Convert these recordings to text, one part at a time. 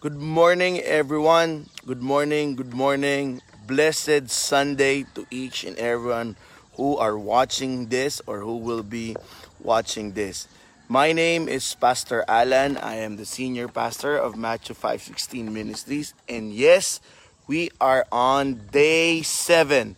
Good morning, everyone. Good morning, good morning. Blessed Sunday to each and everyone who are watching this or who will be watching this. My name is Pastor Alan. I am the senior pastor of Matthew 516 Ministries. And yes, we are on day 7.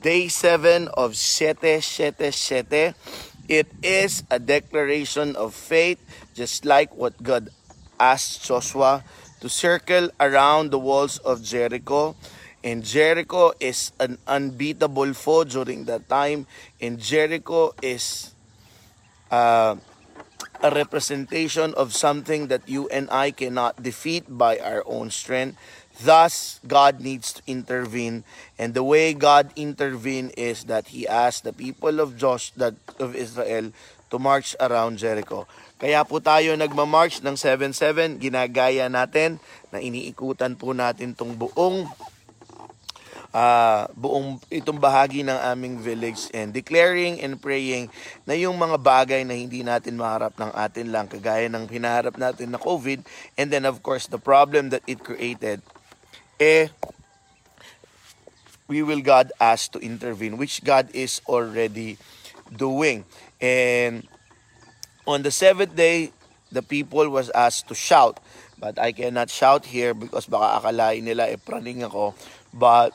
Day 7 of Shete Shete Shete. It is a declaration of faith, just like what God asked Joshua to circle around the walls of Jericho. And Jericho is an unbeatable foe during that time. And Jericho is uh, a representation of something that you and I cannot defeat by our own strength. Thus, God needs to intervene. And the way God intervened is that He asked the people of Josh, that of Israel, to march around Jericho. Kaya po tayo nagmamarch ng 7-7, ginagaya natin na iniikutan po natin tong buong uh, buong itong bahagi ng aming village and declaring and praying na yung mga bagay na hindi natin maharap ng atin lang kagaya ng hinaharap natin na COVID and then of course the problem that it created eh we will God ask to intervene which God is already doing. And On the seventh day, the people was asked to shout. But I cannot shout here because baka akalain nila e praning ako. But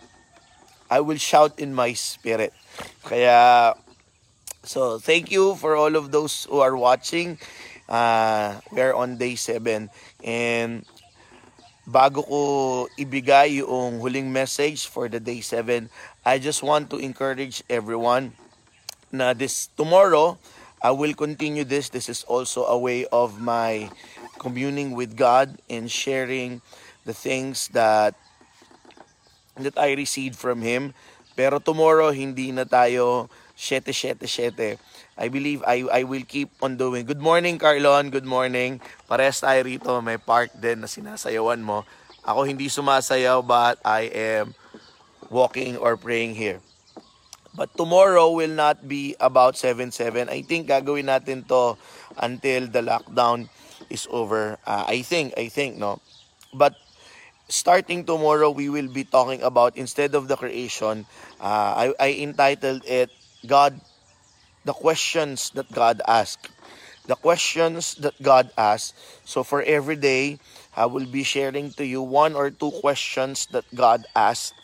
I will shout in my spirit. Kaya, so thank you for all of those who are watching. Uh, we're on day 7. And bago ko ibigay yung huling message for the day 7, I just want to encourage everyone na this tomorrow, I will continue this. This is also a way of my communing with God and sharing the things that that I received from Him. Pero tomorrow, hindi na tayo 7-7-7. I believe I, I will keep on doing. Good morning, Carlon. Good morning. Pares tayo rito. May part din na sinasayawan mo. Ako hindi sumasayaw but I am walking or praying here. But tomorrow will not be about 7-7. I think gagawin natin to until the lockdown is over. Uh, I think, I think, no? But starting tomorrow, we will be talking about, instead of the creation, uh, I, I entitled it, God, the questions that God asked. The questions that God asked. So for every day, I will be sharing to you one or two questions that God asked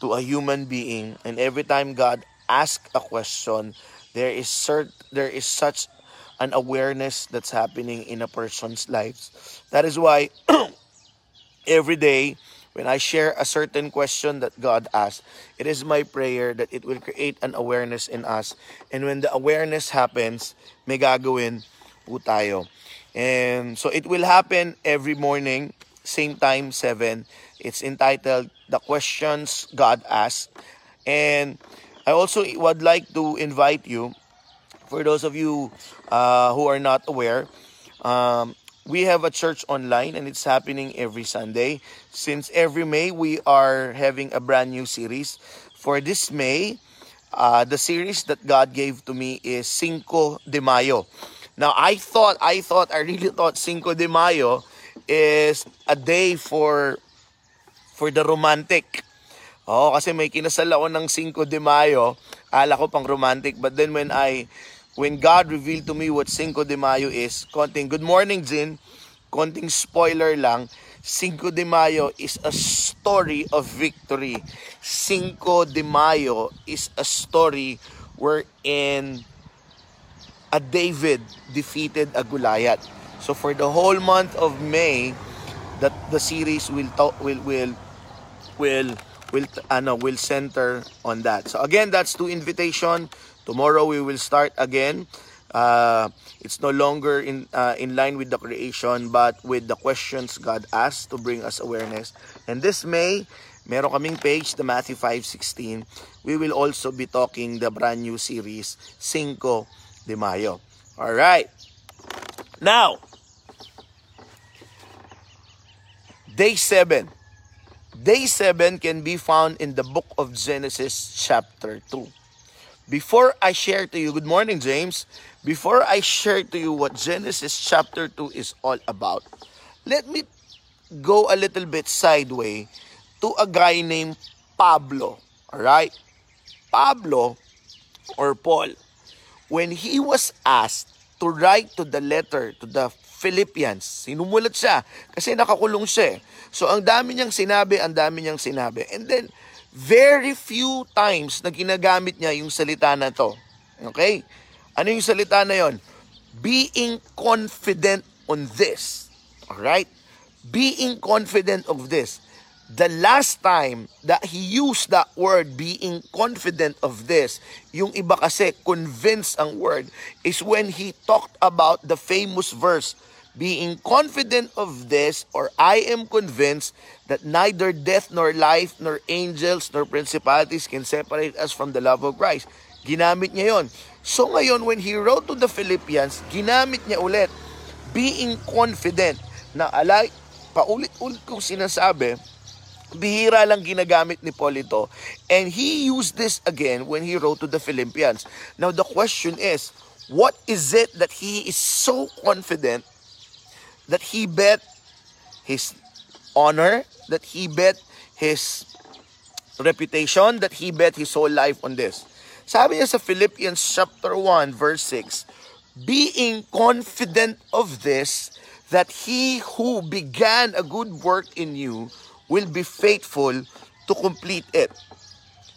to a human being and every time God asks a question there is cert- there is such an awareness that's happening in a person's lives. That is why every day when I share a certain question that God asks it is my prayer that it will create an awareness in us. And when the awareness happens may gagawin po tayo. And so it will happen every morning same time 7 it's entitled the questions God asked. And I also would like to invite you, for those of you uh, who are not aware, um, we have a church online and it's happening every Sunday. Since every May, we are having a brand new series. For this May, uh, the series that God gave to me is Cinco de Mayo. Now, I thought, I thought, I really thought Cinco de Mayo is a day for for the romantic. Oh, kasi may kinasal ako ng 5 de Mayo. Ala ko pang romantic. But then when I, when God revealed to me what 5 de Mayo is, konting, good morning, Jin. Konting spoiler lang. 5 de Mayo is a story of victory. 5 de Mayo is a story wherein a David defeated a Goliath. So for the whole month of May, that the series will talk, will will will will ano will center on that. So again, that's two invitation. Tomorrow we will start again. Uh, it's no longer in uh, in line with the creation, but with the questions God asked to bring us awareness. And this May, meron kaming page, the Matthew 5:16. We will also be talking the brand new series, Cinco de Mayo. All right. Now, day 7 Day 7 can be found in the book of Genesis chapter 2. Before I share to you, good morning James, before I share to you what Genesis chapter 2 is all about, let me go a little bit sideways to a guy named Pablo. Alright? Pablo or Paul, when he was asked to write to the letter to the Philippians, sinumulat siya kasi nakakulong siya. eh. So ang dami niyang sinabi, ang dami niyang sinabi. And then, very few times na ginagamit niya yung salita na to. Okay? Ano yung salita na yon? Being confident on this. Alright? Being confident of this. The last time that he used that word, being confident of this, yung iba kasi convinced ang word, is when he talked about the famous verse, being confident of this, or I am convinced that neither death nor life, nor angels, nor principalities can separate us from the love of Christ. Ginamit niya yon. So ngayon, when he wrote to the Philippians, ginamit niya ulit, being confident, na alay, paulit-ulit kong sinasabi, bihira lang ginagamit ni Paul ito. And he used this again when he wrote to the Philippians. Now the question is, what is it that he is so confident that he bet his honor, that he bet his reputation, that he bet his whole life on this? Sabi niya sa Philippians chapter 1 verse 6, being confident of this, that he who began a good work in you will be faithful to complete it.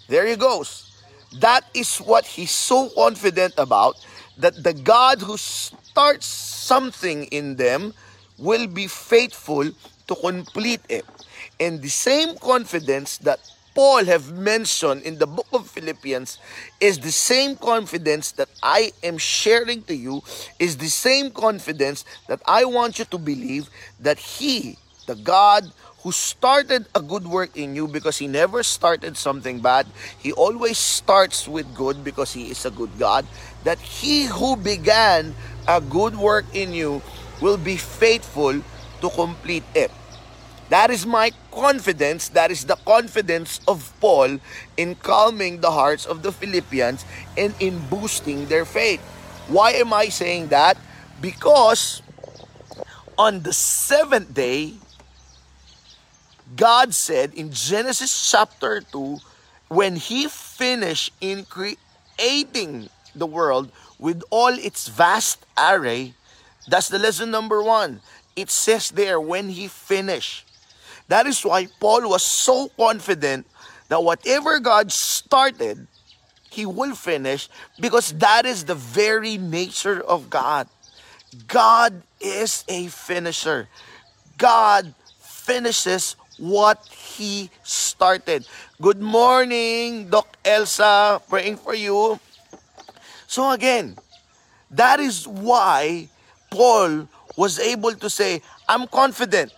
There he goes. That is what he's so confident about that the God who starts something in them will be faithful to complete it. And the same confidence that Paul have mentioned in the book of Philippians is the same confidence that I am sharing to you is the same confidence that I want you to believe that he the God who started a good work in you because he never started something bad. He always starts with good because he is a good God. That he who began a good work in you will be faithful to complete it. That is my confidence. That is the confidence of Paul in calming the hearts of the Philippians and in boosting their faith. Why am I saying that? Because on the seventh day, God said in Genesis chapter 2, when He finished in creating the world with all its vast array, that's the lesson number one. It says there, when He finished. That is why Paul was so confident that whatever God started, He will finish because that is the very nature of God. God is a finisher. God finishes what He started. Good morning, Doc Elsa. Praying for you. So again, that is why Paul was able to say, I'm confident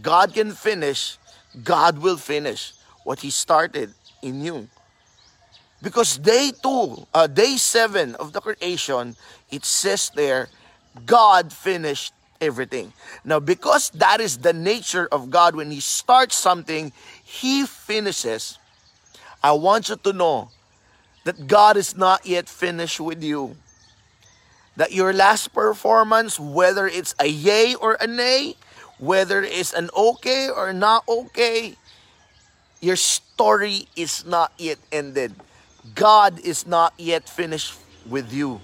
God can finish, God will finish what He started in you. Because day two, uh, day seven of the creation, it says there, God finished everything. Now, because that is the nature of God, when He starts something, He finishes. I want you to know that God is not yet finished with you. That your last performance, whether it's a yay or a nay, whether it's an okay or not okay, your story is not yet ended. God is not yet finished with you.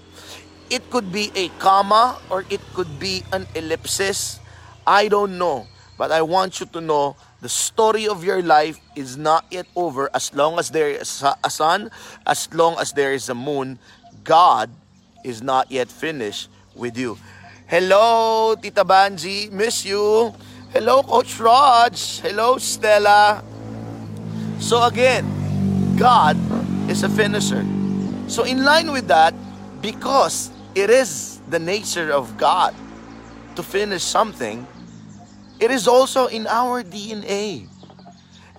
It could be a comma or it could be an ellipsis. I don't know. But I want you to know the story of your life is not yet over as long as there is a sun, as long as there is a moon. God is not yet finished with you. Hello, Tita Banji. Miss you. Hello, Coach Raj. Hello, Stella. So again, God is a finisher. So in line with that, because it is the nature of God to finish something, it is also in our DNA.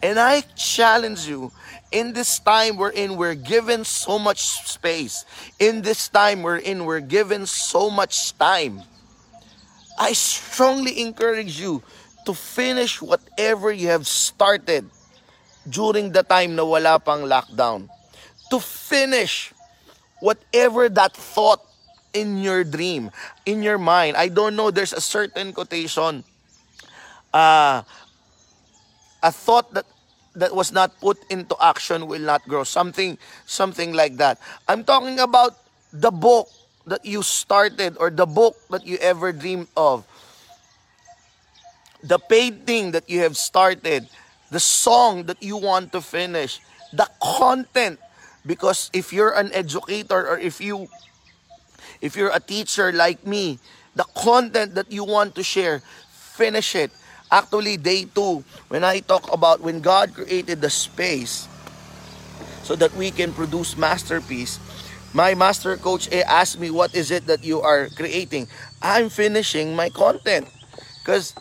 And I challenge you in this time we're in, we're given so much space. In this time we're in, we're given so much time. I strongly encourage you to finish whatever you have started during the time na wala pang lockdown. To finish whatever that thought in your dream, in your mind. I don't know, there's a certain quotation uh, a thought that that was not put into action will not grow. Something, something like that. I'm talking about the book that you started or the book that you ever dreamed of. The painting that you have started, the song that you want to finish, the content. Because if you're an educator or if you if you're a teacher like me, the content that you want to share, finish it Actually, day 2, when I talk about when God created the space so that we can produce masterpiece, my master coach eh, asked me, what is it that you are creating? I'm finishing my content. Because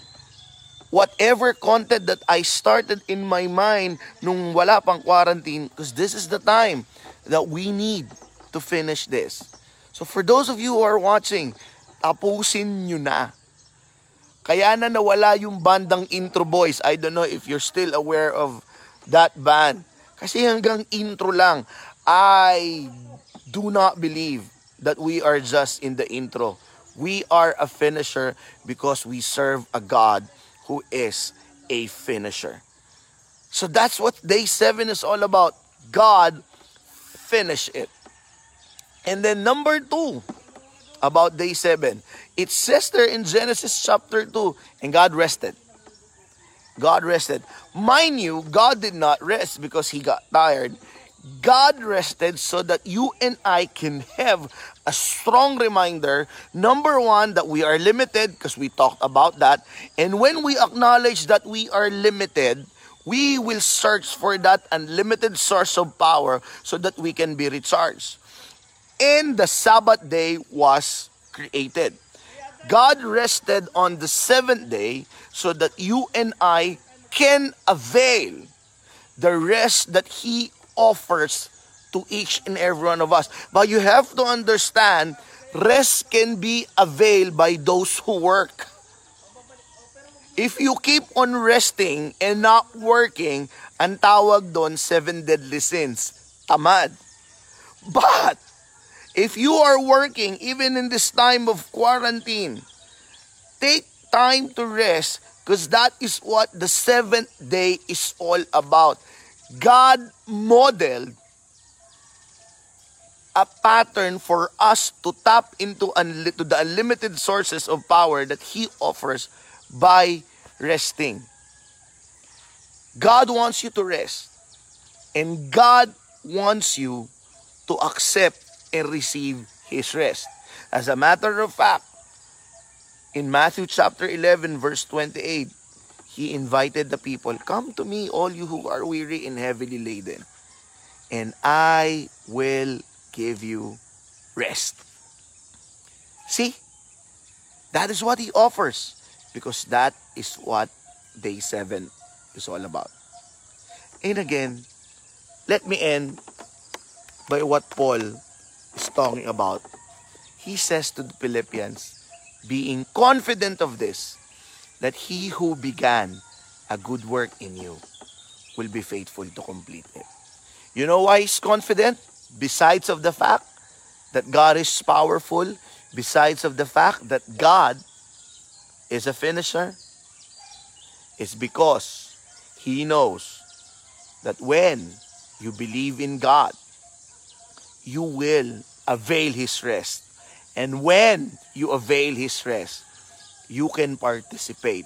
whatever content that I started in my mind nung wala pang quarantine, because this is the time that we need to finish this. So for those of you who are watching, tapusin nyo na kaya na nawala yung bandang Intro Boys. I don't know if you're still aware of that band. Kasi hanggang intro lang, I do not believe that we are just in the intro. We are a finisher because we serve a God who is a finisher. So that's what day 7 is all about. God finish it. And then number 2, about day 7. It says there in Genesis chapter 2, and God rested. God rested. Mind you, God did not rest because he got tired. God rested so that you and I can have a strong reminder. Number one, that we are limited because we talked about that. And when we acknowledge that we are limited, we will search for that unlimited source of power so that we can be recharged and the Sabbath day was created. God rested on the seventh day so that you and I can avail the rest that He offers to each and every one of us. But you have to understand, rest can be availed by those who work. If you keep on resting and not working, ang tawag doon, seven deadly sins. Tamad. But, If you are working, even in this time of quarantine, take time to rest because that is what the seventh day is all about. God modeled a pattern for us to tap into to the unlimited sources of power that He offers by resting. God wants you to rest. And God wants you to accept and receive his rest. As a matter of fact, in Matthew chapter 11 verse 28, he invited the people, Come to me, all you who are weary and heavily laden, and I will give you rest. See, that is what he offers because that is what day 7 is all about. And again, let me end by what Paul is talking about, he says to the Philippians, being confident of this, that he who began a good work in you will be faithful to complete it. You know why he's confident? Besides of the fact that God is powerful, besides of the fact that God is a finisher, it's because he knows that when you believe in God, you will avail His rest. And when you avail His rest, you can participate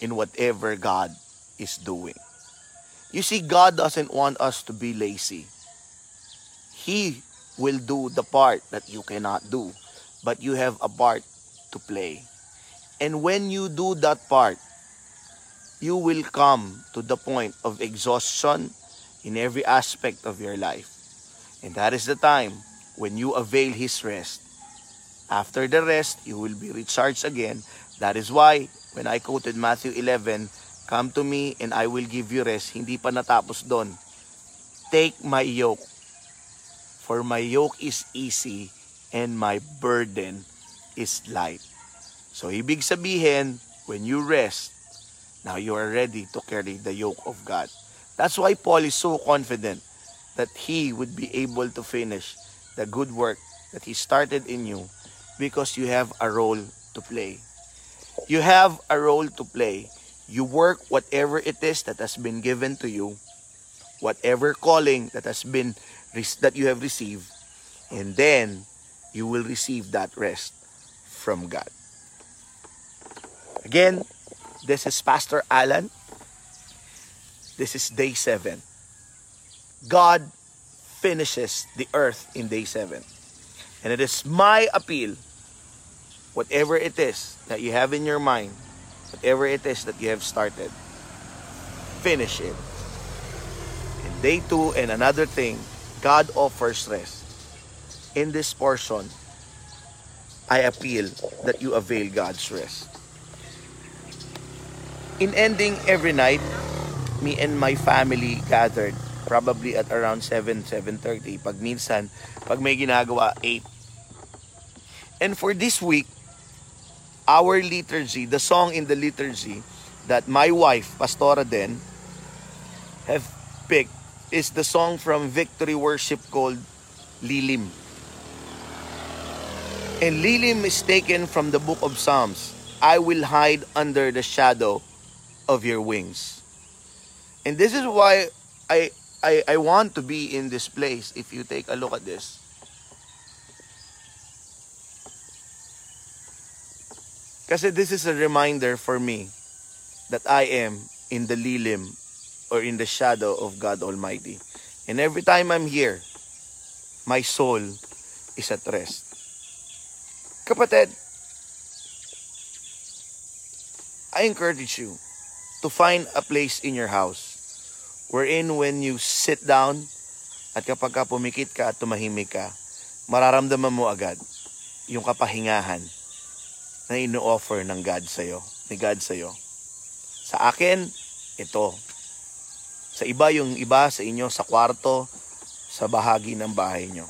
in whatever God is doing. You see, God doesn't want us to be lazy. He will do the part that you cannot do, but you have a part to play. And when you do that part, you will come to the point of exhaustion in every aspect of your life. And that is the time when you avail His rest. After the rest, you will be recharged again. That is why, when I quoted Matthew 11, Come to me and I will give you rest. Hindi pa natapos doon. Take my yoke. For my yoke is easy and my burden is light. So, ibig sabihin, when you rest, now you are ready to carry the yoke of God. That's why Paul is so confident that he would be able to finish the good work that he started in you because you have a role to play. You have a role to play. You work whatever it is that has been given to you, whatever calling that has been that you have received, and then you will receive that rest from God. Again, this is Pastor Alan. This is day 7. God finishes the earth in day 7. And it is my appeal, whatever it is that you have in your mind, whatever it is that you have started, finish it. And day 2, and another thing, God offers rest. In this portion, I appeal that you avail God's rest. In ending every night, me and my family gathered probably at around 7, 7.30. Pag minsan, pag may ginagawa, 8. And for this week, our liturgy, the song in the liturgy that my wife, Pastora Den, have picked is the song from Victory Worship called Lilim. And Lilim is taken from the book of Psalms. I will hide under the shadow of your wings. And this is why I, I, I want to be in this place if you take a look at this. Kasi this is a reminder for me that I am in the lilim or in the shadow of God Almighty. And every time I'm here, my soul is at rest. Kapatid, I encourage you to find a place in your house wherein when you sit down at kapag ka pumikit ka at tumahimik ka, mararamdaman mo agad yung kapahingahan na ino-offer ng God sa'yo, ni God sa'yo. Sa akin, ito. Sa iba, yung iba sa inyo, sa kwarto, sa bahagi ng bahay nyo.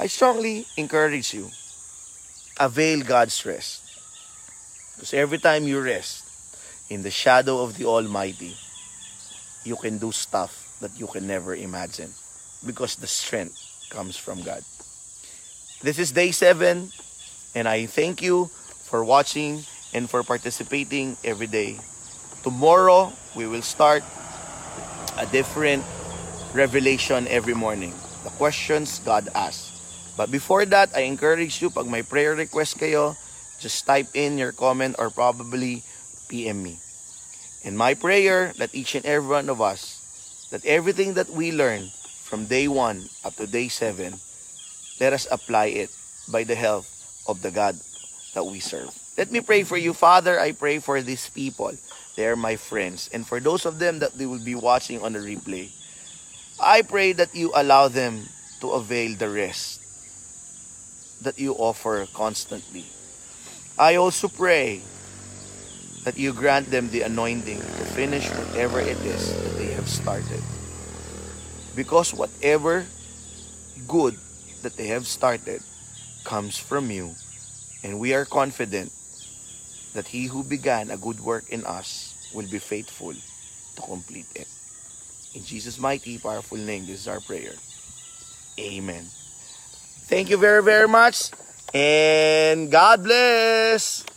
I strongly encourage you, avail God's rest. Because every time you rest in the shadow of the Almighty, you can do stuff that you can never imagine because the strength comes from God. This is day seven, and I thank you for watching and for participating every day. Tomorrow, we will start a different revelation every morning. The questions God asks. But before that, I encourage you, pag may prayer request kayo, just type in your comment or probably PM me. And my prayer that each and every one of us, that everything that we learn from day 1 up to day 7, let us apply it by the help of the God that we serve. Let me pray for you. Father, I pray for these people. They are my friends. And for those of them that they will be watching on the replay, I pray that you allow them to avail the rest that you offer constantly. I also pray that you grant them the anointing to finish whatever it is that they have started. Because whatever good that they have started comes from you and we are confident that he who began a good work in us will be faithful to complete it. In Jesus' mighty, powerful name, this is our prayer. Amen. Thank you very, very much. And God bless.